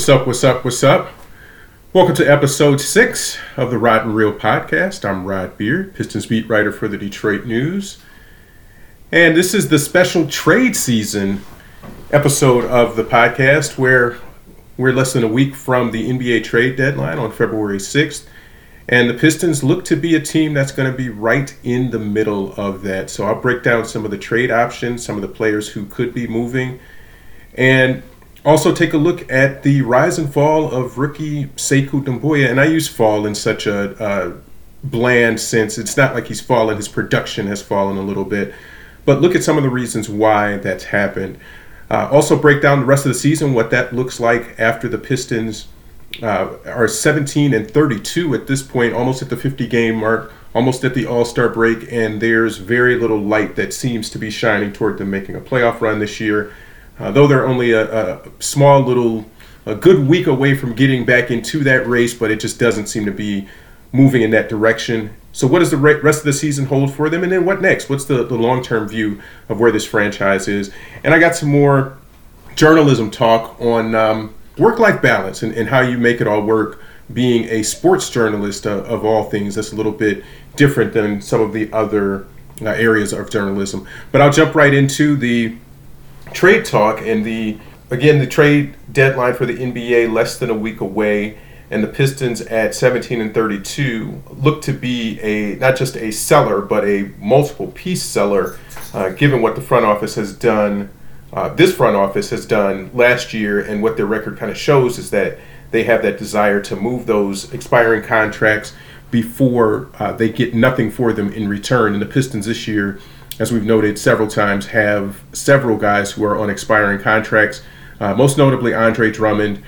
What's up? What's up? What's up? Welcome to episode six of the Rod and Reel podcast. I'm Rod Beard, Pistons beat writer for the Detroit News. And this is the special trade season episode of the podcast where we're less than a week from the NBA trade deadline on February 6th. And the Pistons look to be a team that's going to be right in the middle of that. So I'll break down some of the trade options, some of the players who could be moving, and also take a look at the rise and fall of rookie Sekou Doumbouya. And I use fall in such a bland sense. It's not like he's fallen, his production has fallen a little bit. But look at some of the reasons why that's happened. Uh, also, break down the rest of the season, what that looks like after the Pistons uh, are 17 and 32 at this point, almost at the 50 game mark, almost at the All Star break, and there's very little light that seems to be shining toward them making a playoff run this year. Uh, though they're only a, a, small little, a good week away from getting back into that race, but it just doesn't seem to be moving in that direction. So, what does the rest of the season hold for them? And then what next? What's the, the long term view of where this franchise is? And I got some more journalism talk on um, work life balance and, and, how you make it all work being a sports journalist of, of, all things. That's a little bit different than some of the other uh, areas of journalism. But I'll jump right into the trade talk and the again the trade deadline for the NBA less than a week away and the Pistons at 17 and 32 look to be a not just a seller but a multiple piece seller uh, given what the front office has done uh, this front office has done last year and what their record kind of shows is that they have that desire to move those expiring contracts before uh, they get nothing for them in return. And the Pistons this year as we've noted several times, have several guys who are on expiring contracts, uh, most notably Andre Drummond.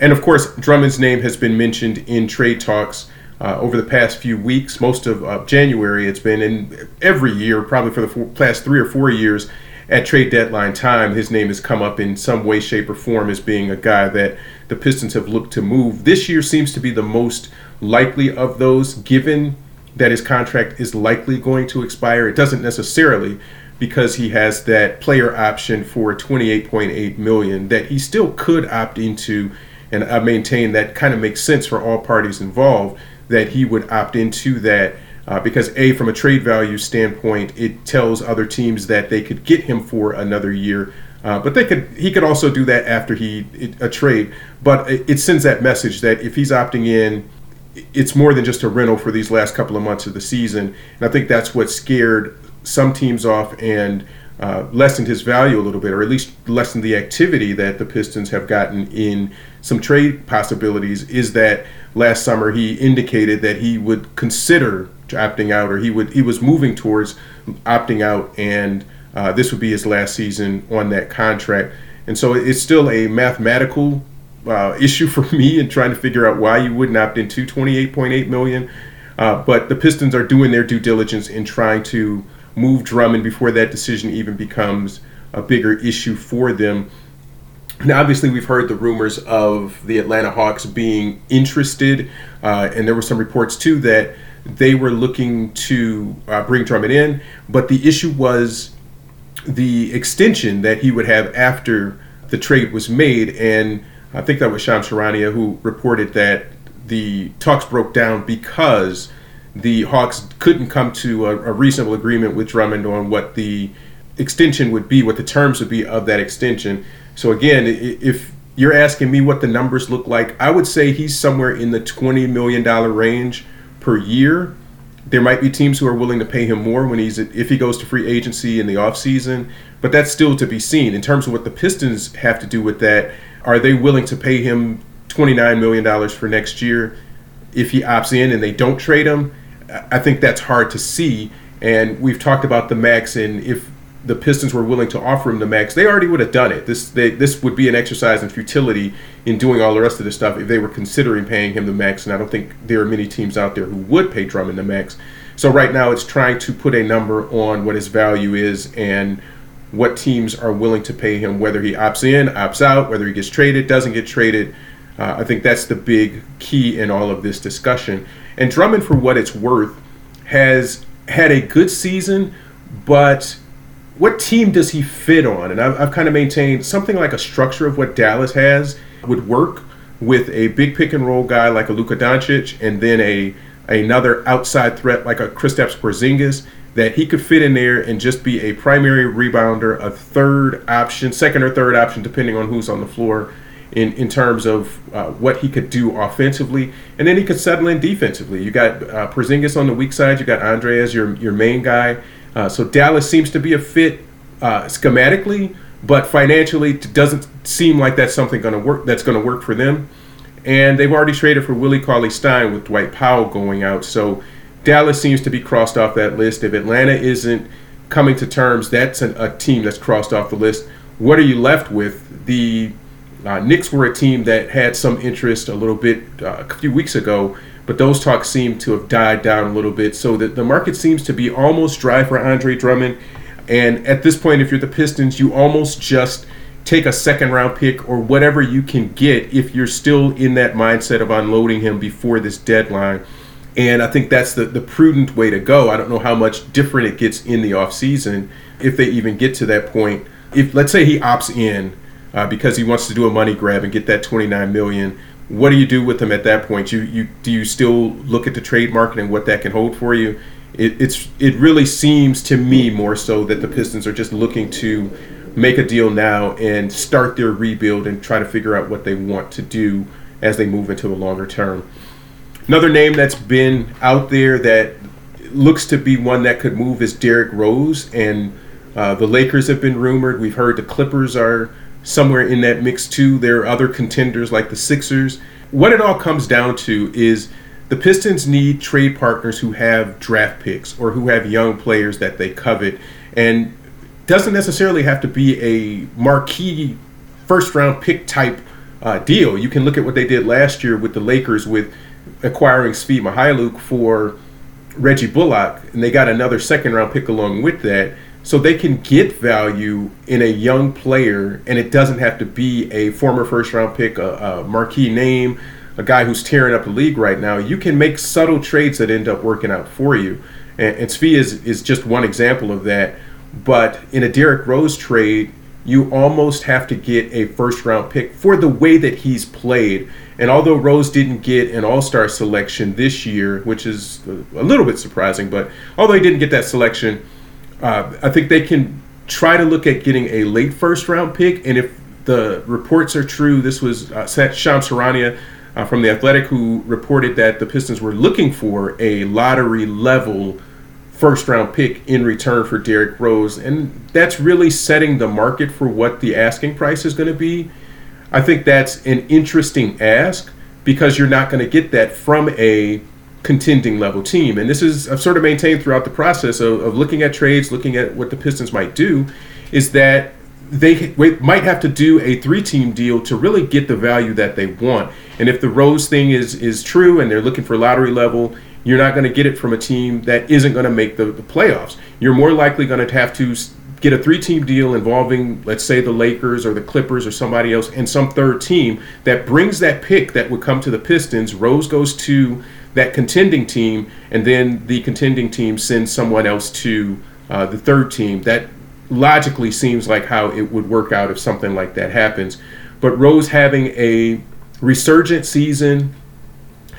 And of course, Drummond's name has been mentioned in trade talks uh, over the past few weeks. Most of uh, January, it's been in every year, probably for the four, past three or four years, at trade deadline time, his name has come up in some way, shape, or form as being a guy that the Pistons have looked to move. This year seems to be the most likely of those, given that his contract is likely going to expire. It doesn't necessarily because he has that player option for 28.8 million that he still could opt into and I maintain that kind of makes sense for all parties involved that he would opt into that uh, because a from a trade value standpoint it tells other teams that they could get him for another year uh, but they could he could also do that after he a trade but it, it sends that message that if he's opting in it's more than just a rental for these last couple of months of the season. And I think that's what scared some teams off and uh, lessened his value a little bit, or at least lessened the activity that the Pistons have gotten in some trade possibilities. Is that last summer he indicated that he would consider opting out, or he would he was moving towards opting out, and uh, this would be his last season on that contract. And so it's still a mathematical uh, issue for me in trying to figure out why you wouldn't opt into 28.8 million. Uh, but the Pistons are doing their due diligence in trying to move Drummond before that decision even becomes a bigger issue for them. Now, obviously, we've heard the rumors of the Atlanta Hawks being interested, uh, and there were some reports too that they were looking to uh, bring Drummond in. But the issue was the extension that he would have after the trade was made, and I think that was Shams Charania who reported that the talks broke down because the Hawks couldn't come to a, a, reasonable agreement with Drummond on what the extension would be, what the terms would be of that extension. So again, if you're asking me what the numbers look like, I would say he's somewhere in the $20 million range per year. There might be teams who are willing to pay him more when he's if he goes to free agency in the offseason, but that's still to be seen. In terms of what the Pistons have to do with that, are they willing to pay him $29 million for next year if he opts in and they don't trade him? I think that's hard to see. And we've talked about the max, and if the Pistons were willing to offer him the max, they already would have done it. This they, this would be an exercise in futility in doing all the rest of this stuff if they were considering paying him the max. And I don't think there are many teams out there who would pay Drummond the max. So right now, it's trying to put a number on what his value is and what teams are willing to pay him, whether he opts in, opts out, whether he gets traded, doesn't get traded. Uh, I think that's the big key in all of this discussion. And Drummond, for what it's worth, has had a good season, but what team does he fit on? And I've, I've kind of maintained something like a structure of what Dallas has would work. with a big pick and roll guy like a Luka Doncic and then a another outside threat like a Kristaps Porzingis that he could fit in there and just be a primary rebounder, a third option, second or third option, depending on who's on the floor, in, in terms of uh, what he could do offensively. And then he could settle in defensively. You got uh, Porzingis on the weak side, you got Andre as your, your main guy. Uh, so Dallas seems to be a fit uh, schematically, but financially doesn't seem like that's something going to work. That's going to work for them. And they've already traded for Willie Cauley Stein with Dwight Powell going out. So Dallas seems to be crossed off that list. If Atlanta isn't coming to terms, that's an, a team that's crossed off the list. What are you left with? The uh, Knicks were a team that had some interest a little bit uh, a few weeks ago, but those talks seem to have died down a little bit. So that the market seems to be almost dry for Andre Drummond. And at this point, if you're the Pistons, you almost just take a second round pick or whatever you can get if you're still in that mindset of unloading him before this deadline. And I think that's the, the prudent way to go. I don't know how much different it gets in the offseason if they even get to that point. If let's say he opts in uh, because he wants to do a money grab and get that 29 million, what do you do with him at that point? You you do you still look at the trade market and what that can hold for you? It, it's it really seems to me more so that the Pistons are just looking to make a deal now and start their rebuild and try to figure out what they want to do as they move into a longer term. Another name that's been out there that looks to be one that could move is Derrick Rose, and uh, the Lakers have been rumored. We've heard the Clippers are somewhere in that mix too. There are other contenders like the Sixers. What it all comes down to is the Pistons need trade partners who have draft picks or who have young players that they covet, and doesn't necessarily have to be a marquee first round pick type uh, deal. You can look at what they did last year with the Lakers with acquiring Svi Mykhailiuk for Reggie Bullock, and they got another second round pick along with that. So they can get value in a young player, and it doesn't have to be a former first round pick, a, a marquee name, a guy who's tearing up the league right now. You can make subtle trades that end up working out for you. And, and Svi is, is just one example of that. But in a Derrick Rose trade, you almost have to get a first round pick for the way that he's played. And although Rose didn't get an All Star selection this year, which is a little bit surprising, but although he didn't get that selection, uh, I think they can try to look at getting a late first round pick. And if the reports are true, this was uh, Shams Charania uh, from The Athletic who reported that the Pistons were looking for a lottery level first round pick in return for Derrick Rose. And that's really setting the market for what the asking price is going to be. I think that's an interesting ask because you're not going to get that from a contending level team. And this is I've sort of maintained throughout the process of, of looking at trades, looking at what the Pistons might do, is that they might have to do a three-team deal to really get the value that they want. And if the Rose thing is is true, and they're looking for lottery level, you're not going to get it from a team that isn't going to make the, the playoffs. You're more likely going to have to get a three team deal involving, let's say, the Lakers or the Clippers or somebody else and some third team that brings that pick that would come to the Pistons. Rose goes to that contending team, and then the contending team sends someone else to uh, the third team. That logically seems like how it would work out if something like that happens. But Rose having a resurgent season,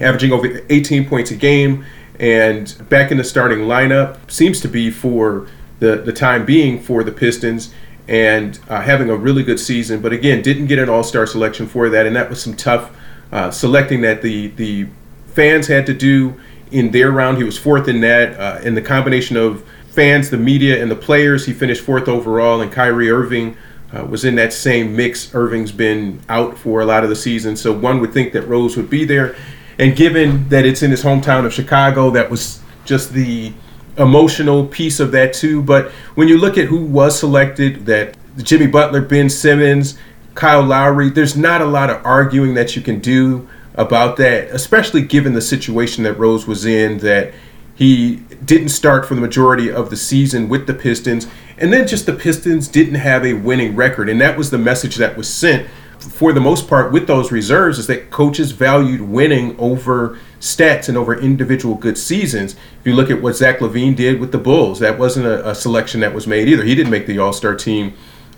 averaging over 18 points a game, and back in the starting lineup seems to be for the, the time being for the Pistons and uh, having a really good season. But again, didn't get an All Star selection for that, and that was some tough uh, selecting that the the fans had to do in their round. He was fourth in that. Uh, in the combination of fans, the media, and the players, he finished fourth overall. And Kyrie Irving uh, was in that same mix. Irving's been out for a lot of the season, so one would think that Rose would be there. And given that it's in his hometown of Chicago, that was just the emotional piece of that too. But when you look at who was selected, that Jimmy Butler, Ben Simmons, Kyle Lowry, there's not a lot of arguing that you can do about that, especially given the situation that Rose was in, that he didn't start for the majority of the season with the Pistons, and then just the Pistons didn't have a winning record, and that was the message that was sent for the most part with those reserves is that coaches valued winning over stats and over individual good seasons. If you look at what Zach LaVine did with the Bulls, that wasn't a, a selection that was made either. He didn't make the All Star team,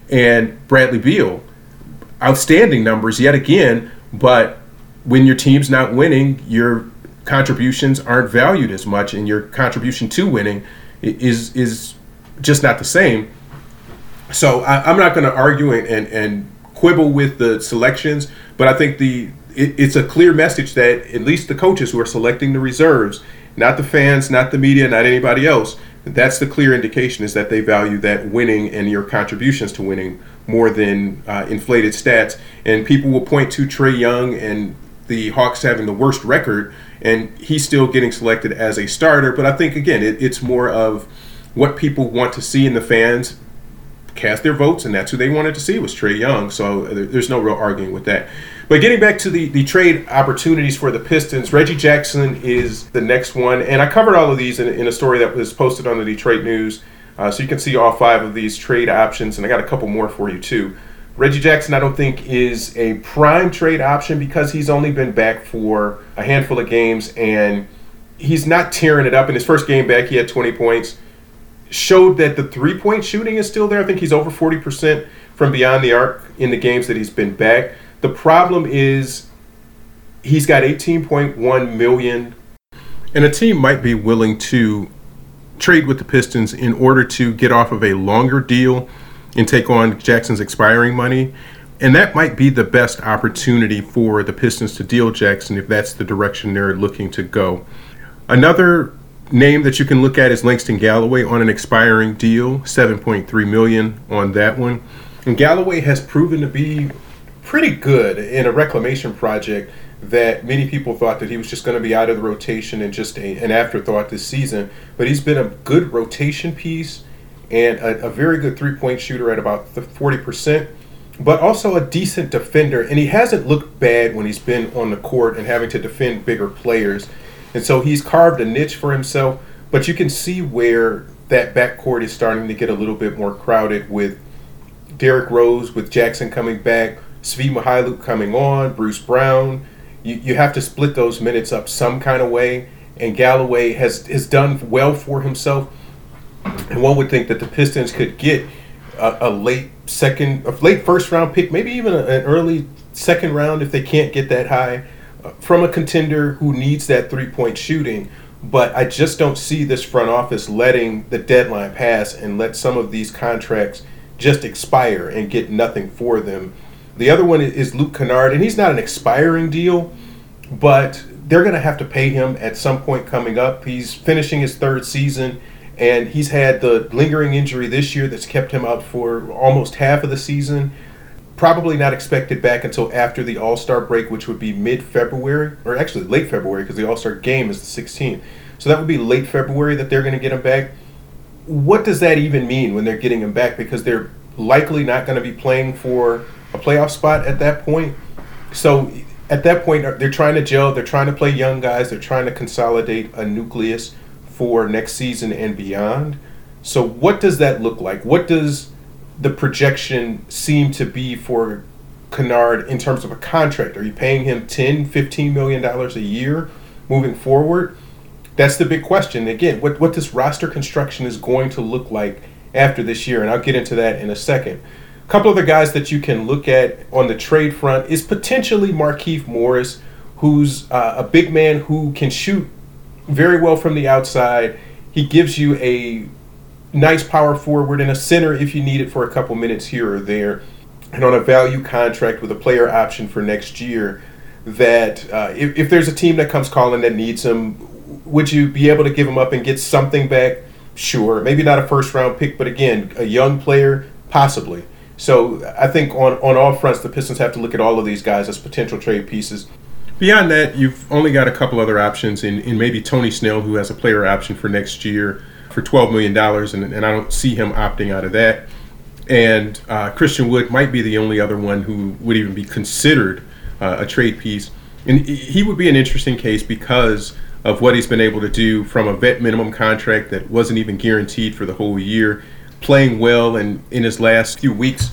and Bradley Beal, outstanding numbers yet again, but when your team's not winning, your contributions aren't valued as much, and your contribution to winning is is just not the same. So I, am not going to argue and, and, and quibble with the selections, but I think the it, it's a clear message that at least the coaches who are selecting the reserves, not the fans, not the media, not anybody else, that's the clear indication is that they value that winning and your contributions to winning more than uh, inflated stats. And people will point to Trae Young and the Hawks having the worst record, and he's still getting selected as a starter. But I think again, it, it's more of what people want to see in the fans cast their votes, and that's who they wanted to see was Trae Young. So there's no real arguing with that. But getting back to the, the trade opportunities for the Pistons, Reggie Jackson is the next one. And I covered all of these in, in a story that was posted on the Detroit News. Uh, so you can see all five of these trade options, and I got a couple more for you too. Reggie Jackson, I don't think, is a prime trade option because he's only been back for a handful of games and he's not tearing it up. In his first game back, he had 20 points. Showed that the three point shooting is still there. I think he's over 40% from beyond the arc in the games that he's been back. The problem is he's got 18.1 million. And a team might be willing to trade with the Pistons in order to get off of a longer deal and take on Jackson's expiring money. And that might be the best opportunity for the Pistons to deal Jackson if that's the direction they're looking to go. Another name that you can look at is Langston Galloway on an expiring deal, 7.3 million on that one. And Galloway has proven to be pretty good in a reclamation project that many people thought that he was just going to be out of the rotation and just a, an afterthought this season. But he's been a good rotation piece and a, a very good three point shooter at about 40%, but also a decent defender. And he hasn't looked bad when he's been on the court and having to defend bigger players. And so he's carved a niche for himself. But you can see where that backcourt is starting to get a little bit more crowded with Derrick Rose, with Jackson coming back, Svi Mykhailiuk coming on, Bruce Brown you, you have to split those minutes up some kind of way. And Galloway has, has done well for himself. And one would think that the Pistons could get a, a late second, a late first round pick, maybe even a, an early second round if they can't get that high from a contender who needs that three point shooting. But I just don't see this front office letting the deadline pass and let some of these contracts just expire and get nothing for them the other one is Luke Kennard, and he's not an expiring deal, but they're going to have to pay him at some point coming up. He's finishing his third season, and he's had the lingering injury this year that's kept him out for almost half of the season. Probably not expected back until after the All Star break, which would be mid February, or actually late February, because the All Star game is the 16th. So that would be late February that they're going to get him back. What does that even mean when they're getting him back? Because they're likely not going to be playing for a playoff spot at that point. So at that point, uh, they're trying to gel. They're trying to play young guys. They're trying to consolidate a nucleus for next season and beyond. So what does that look like? What does the projection seemed to be for Kennard in terms of a contract? Are you paying him 10, 15 million dollars a year moving forward? That's the big question. Again, what, what this roster construction is going to look like after this year, and I'll get into that in a second. A couple of the guys that you can look at on the trade front is potentially Markieff Morris, who's uh, a big man who can shoot very well from the outside. He gives you a nice power forward and a center if you need it for a couple minutes here or there. And on a value contract with a player option for next year, that uh, if, if there's a team that comes calling that needs him, would you be able to give him up and get something back? Sure. Maybe not a first round pick, but again, a young player, possibly. So I think on, on all fronts, the Pistons have to look at all of these guys as potential trade pieces. Beyond that, you've only got a couple other options in, in maybe Tony Snell, who has a player option for next year for $12 million, and, and I don't see him opting out of that. And uh, Christian Wood might be the only other one who would even be considered uh, a trade piece. And he would be an interesting case because of what he's been able to do from a vet minimum contract that wasn't even guaranteed for the whole year playing well, and in his last few weeks,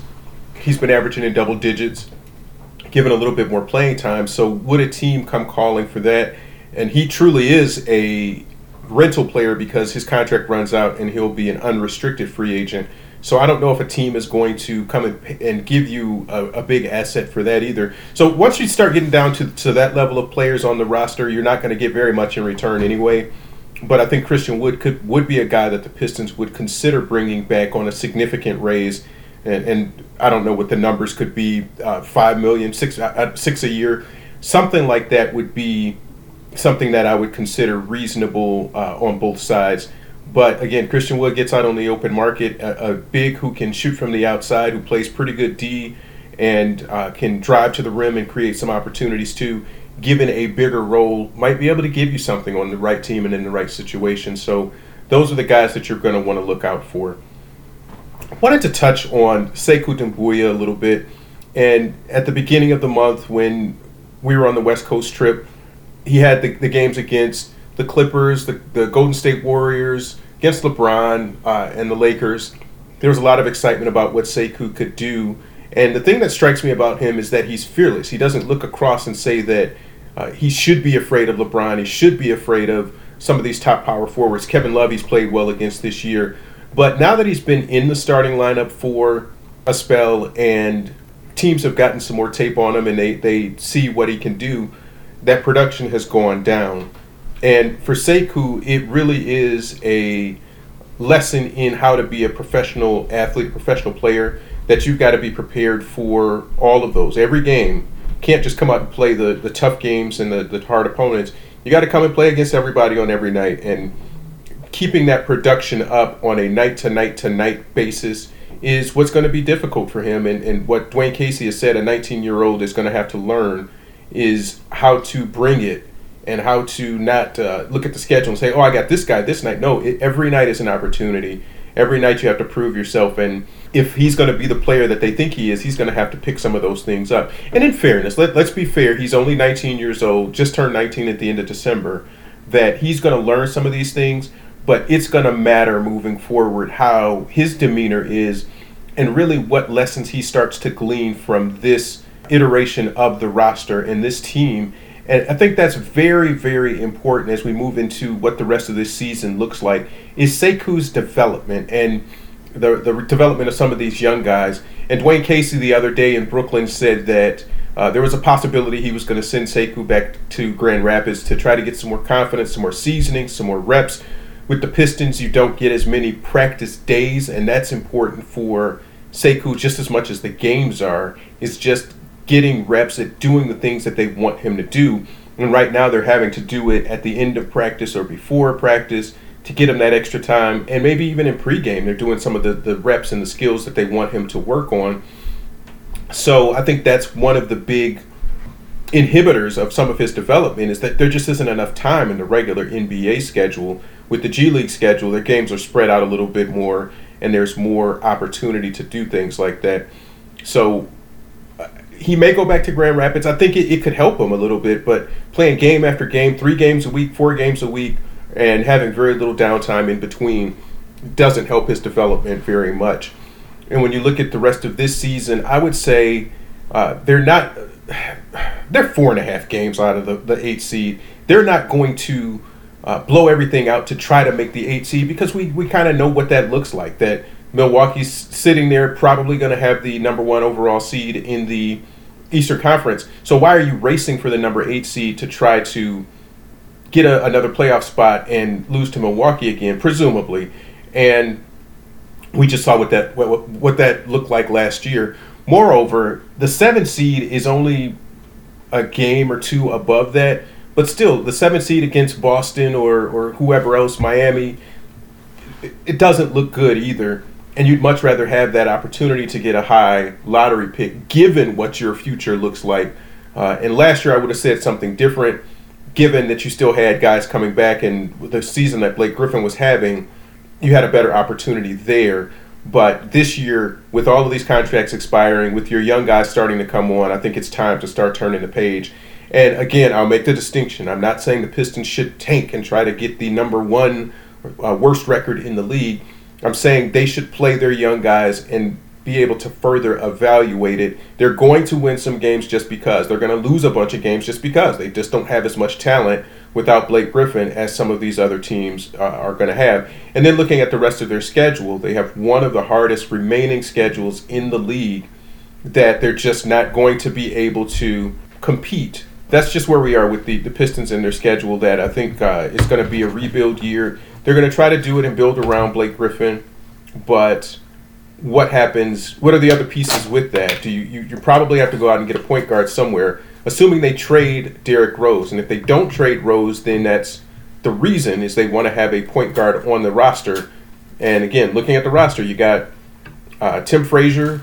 he's been averaging in double digits, given a little bit more playing time. So would a team come calling for that? And he truly is a rental player because his contract runs out and he'll be an unrestricted free agent So I don't know if a team is going to come and, and give you a, a, big asset for that either. So once you start getting down to, to that level of players on the roster, you're not going to get very much in return anyway. But I think Christian Wood could would be a guy that the Pistons would consider bringing back on a significant raise. And, and I don't know what the numbers could be uh, five million, six uh, uh six a year, something like that would be something that I would consider reasonable uh, on both sides. But again, Christian Wood gets out on the open market, a, a, big who can shoot from the outside, who plays pretty good D, and uh, can drive to the rim and create some opportunities too. Given a bigger role, might be able to give you something on the right team and in the right situation. So those are the guys that you're going to want to look out for. I wanted to touch on Sekou Doumbouya a little bit. And at the beginning of the month, when we were on the West Coast trip, he had the, the games against the Clippers, the, the Golden State Warriors, against LeBron uh, and the Lakers. There was a lot of excitement about what Sekou could do. And the thing that strikes me about him is that he's fearless. He doesn't look across and say that uh, he should be afraid of LeBron. He should be afraid of some of these top power forwards. Kevin Love, he's played well against this year. But now that he's been in the starting lineup for a spell and teams have gotten some more tape on him and they, they see what he can do, that production has gone down. And for Sekou, it really is a lesson in how to be a professional athlete, professional player, that you've got to be prepared for all of those. Every game. Can't just come out and play the, the tough games and the, the hard opponents. You got to come and play against everybody on every night. And keeping that production up on a night to night to night basis is what's going to be difficult for him. And, and what Dwane Casey has said a 19 year old is going to have to learn is how to bring it and how to not uh, look at the schedule and say, "Oh, I got this guy this night." No, it, every night is an opportunity. Every night you have to prove yourself, and if he's going to be the player that they think he is, he's going to have to pick some of those things up. And in fairness, let, let's be fair. He's only 19 years old, just turned 19 at the end of December. That he's going to learn some of these things, but it's going to matter moving forward how his demeanor is, and really what lessons he starts to glean from this iteration of the roster and this team and I think that's very, very important as we move into what the rest of this season looks like. Is Sekou's development and the the development of some of these young guys. And Dwane Casey the other day in Brooklyn said that uh, there was a possibility he was going to send Sekou back to Grand Rapids to try to get some more confidence, some more seasoning, some more reps. With the Pistons, you don't get as many practice days, and that's important for Sekou just as much as the games are. Is just getting reps at doing the things that they want him to do. And right now they're having to do it at the end of practice or before practice to get him that extra time. And maybe even in pregame, they're doing some of the, the reps and the skills that they want him to work on. So I think that's one of the big inhibitors of some of his development is that there just isn't enough time in the regular NBA schedule. With the G League schedule, their games are spread out a little bit more and there's more opportunity to do things like that. So he may go back to Grand Rapids. I think it, it could help him a little bit, but playing game after game, three games a week, four games a week, and having very little downtime in between doesn't help his development very much. And when you look at the rest of this season, I would say uh, they're not. They're four and a half games out of the, the eight seed. They're not going to uh, blow everything out to try to make the eight seed because we, we kind of know what that looks like. That Milwaukee's sitting there, probably going to have the number one overall seed in the Eastern Conference. So why are you racing for the number eight seed to try to get a, another playoff spot and lose to Milwaukee again, presumably? And we just saw what that what, what that looked like last year. Moreover, the seven seed is only a game or two above that, but still, the seven seed against Boston or or whoever else, Miami, it, it doesn't look good either and you'd much rather have that opportunity to get a high lottery pick given what your future looks like. Uh, and last year I would have said something different given that you still had guys coming back and the season that Blake Griffin was having, you had a better opportunity there. But this year, with all of these contracts expiring, with your young guys starting to come on, I think it's time to start turning the page. And again, I'll make the distinction. I'm not saying the Pistons should tank and try to get the number one uh, worst record in the league. I'm saying they should play their young guys and be able to further evaluate it. They're going to win some games just because. They're going to lose a bunch of games just because. They just don't have as much talent without Blake Griffin as some of these other teams uh, are going to have. And then looking at the rest of their schedule, they have one of the hardest remaining schedules in the league that they're just not going to be able to compete. That's just where we are with the, the Pistons and their schedule that I think uh, is going to be a rebuild year. They're going to try to do it and build around Blake Griffin, but what happens? What are the other pieces with that? Do you, you, you probably have to go out and get a point guard somewhere assuming they trade Derrick Rose. And if they don't trade Rose, then that's the reason is they want to have a point guard on the roster. And again, looking at the roster, you got uh, Tim Frazier,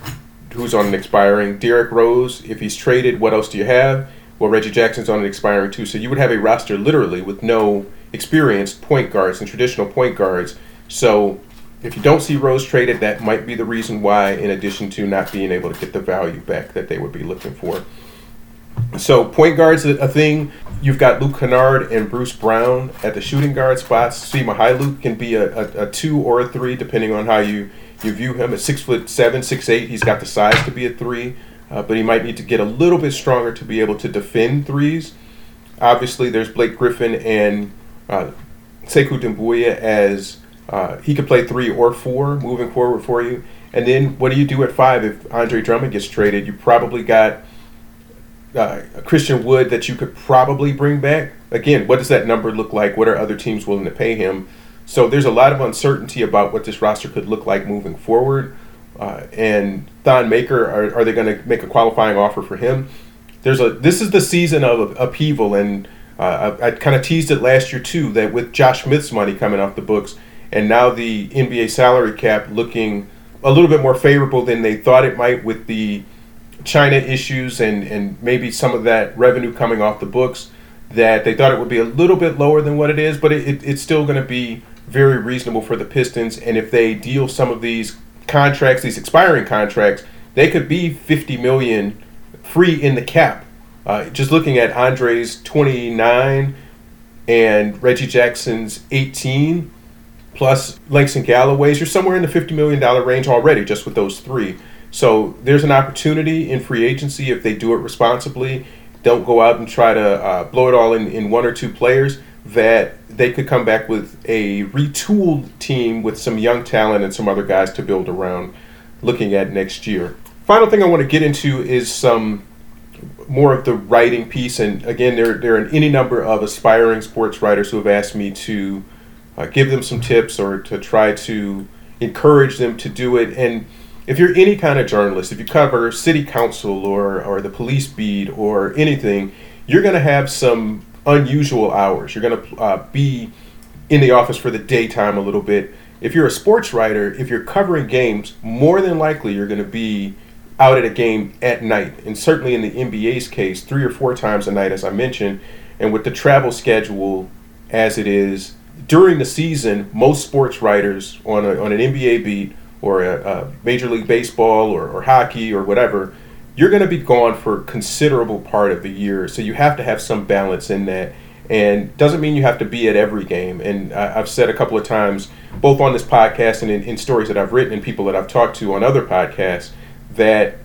who's on an expiring. Derrick Rose, if he's traded, what else do you have? Well, Reggie Jackson's on an expiring too. So you would have a roster literally with no experienced point guards and traditional point guards. So if you don't see Rose traded, that might be the reason why, in addition to not being able to get the value back that they would be looking for. So point guard's a, thing. You've got Luke Kennard and Bruce Brown at the shooting guard spots. Svi Luke can be a, a, a, two or a three, depending on how you, you view him. At six foot seven, six eight, he's got the size to be a three, uh, but he might need to get a little bit stronger to be able to defend threes. Obviously, there's Blake Griffin and uh, Sekou Doumbouya as uh, he could play three or four moving forward for you. And then what do you do at five if Andre Drummond gets traded? You probably got uh, Christian Wood that you could probably bring back. Again, what does that number look like? What are other teams willing to pay him? So there's a lot of uncertainty about what this roster could look like moving forward. Uh, and Thon Maker, are, are they going to make a qualifying offer for him? There's a this is the season of upheaval, and uh, I, I kind of teased it last year too. That with Josh Smith's money coming off the books, and now the NBA salary cap looking a little bit more favorable than they thought it might with the China issues and, and maybe some of that revenue coming off the books that they thought it would be a little bit lower than what it is, but it, it, it's still going to be very reasonable for the Pistons. And if they deal some of these contracts, these expiring contracts, they could be 50 million free in the cap. Uh, just looking at Andre's 29 and Reggie Jackson's 18 plus Langston Galloway's, you're somewhere in the $50 million range already just with those three. So there's an opportunity in free agency if they do it responsibly. Don't go out and try to uh, blow it all in, in one or two players. That they could come back with a retooled team with some young talent and some other guys to build around looking at next year. Final thing I want to get into is some more of the writing piece. And again, there, there are any number of aspiring sports writers who have asked me to uh, give them some tips or to try to encourage them to do it. And if you're any kind of journalist, if you cover city council or, or the police beat or anything, you're going to have some unusual hours. You're going to uh, be in the office for the daytime a little bit. If you're a sports writer, if you're covering games, more than likely you're going to be out at a game at night. And certainly in the NBA's case, three or four times a night, as I mentioned. And with the travel schedule as it is during the season, most sports writers on, a, on an NBA beat or a, a Major League Baseball or, or hockey or whatever, you're going to be gone for a considerable part of the year. So you have to have some balance in that. And doesn't mean you have to be at every game. And I, have said a couple of times, both on this podcast and in, in stories that I've written and people that I've talked to on other podcasts, that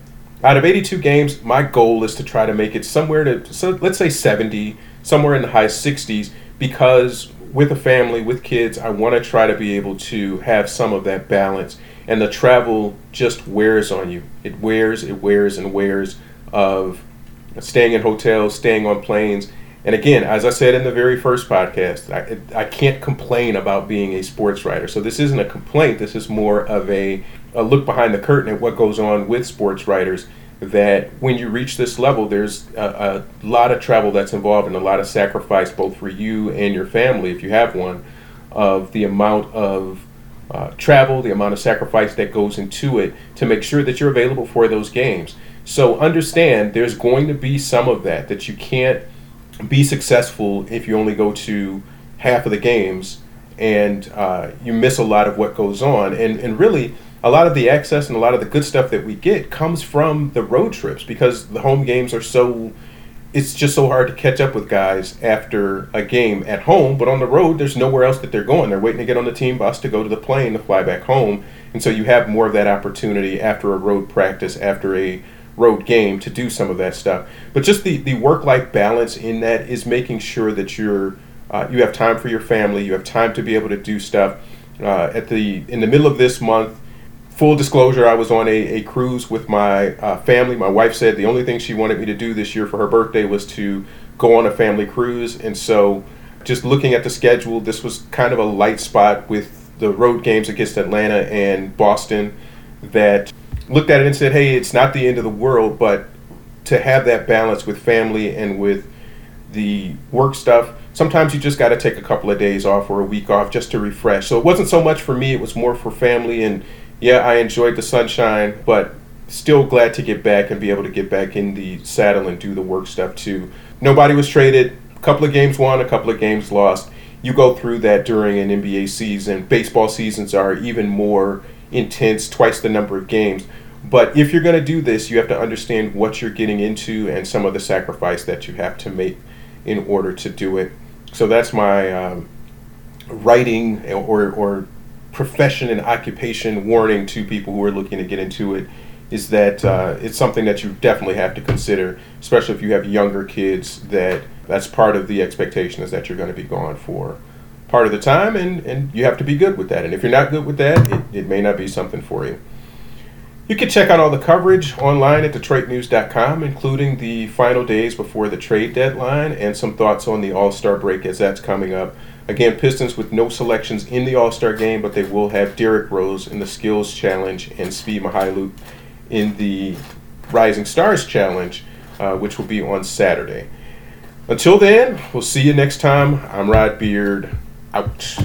out of 82 games, my goal is to try to make it somewhere to, so let's say 70, somewhere in the high 60s, because with a family, with kids, I want to try to be able to have some of that balance and the travel just wears on you. It wears, it wears, and wears of staying in hotels, staying on planes. And again, as I said in the very first podcast, I, I can't complain about being a sports writer. So this isn't a complaint. This is more of a, a look behind the curtain at what goes on with sports writers. That when you reach this level, there's a, a lot of travel that's involved and a lot of sacrifice, both for you and your family, if you have one, of the amount of uh, travel, the amount of sacrifice that goes into it to make sure that you're available for those games. So understand there's going to be some of that, that you can't be successful if you only go to half of the games and uh, you miss a lot of what goes on. And, and really, a lot of the access and a lot of the good stuff that we get comes from the road trips because the home games are so it's just so hard to catch up with guys after a game at home, but on the road, there's nowhere else that they're going. They're waiting to get on the team bus to go to the plane to fly back home. And so you have more of that opportunity after a road practice, after a road game to do some of that stuff. But just the, the work life balance in that is making sure that you're Uh, you have time for your family. You have time to be able to do stuff. Uh, at the in the middle of this month, full disclosure, I was on a, a cruise with my uh, family. My wife said the only thing she wanted me to do this year for her birthday was to go on a family cruise, and so just looking at the schedule, this was kind of a light spot with the road games against Atlanta and Boston. That looked at it and said, "Hey, it's not the end of the world, but to have that balance with family and with the work stuff." sometimes you just got to take a couple of days off or a week off just to refresh. So it wasn't so much for me, it was more for family. And yeah, I enjoyed the sunshine, but still glad to get back and be able to get back in the saddle and do the work stuff too. Nobody was traded, a couple of games won, a couple of games lost. You go through that during an NBA season. Baseball seasons are even more intense, twice the number of games. But if you're going to do this, you have to understand what you're getting into and some of the sacrifice that you have to make in order to do it. So that's my um, writing or, or profession and occupation warning to people who are looking to get into it is that uh, it's something that you definitely have to consider, especially if you have younger kids. That that's part of the expectation is that you're going to be gone for part of the time, and and you have to be good with that. And if you're not good with that, it, it may not be something for you. You can check out all the coverage online at DetroitNews.com, including the final days before the trade deadline and some thoughts on the All Star break as that's coming up. Again, Pistons with no selections in the All Star game, but they will have Derrick Rose in the Skills Challenge and Svi Mykhailiuk in the Rising Stars Challenge, uh, which will be on Saturday. Until then, we'll see you next time. I'm Rod Beard. Out.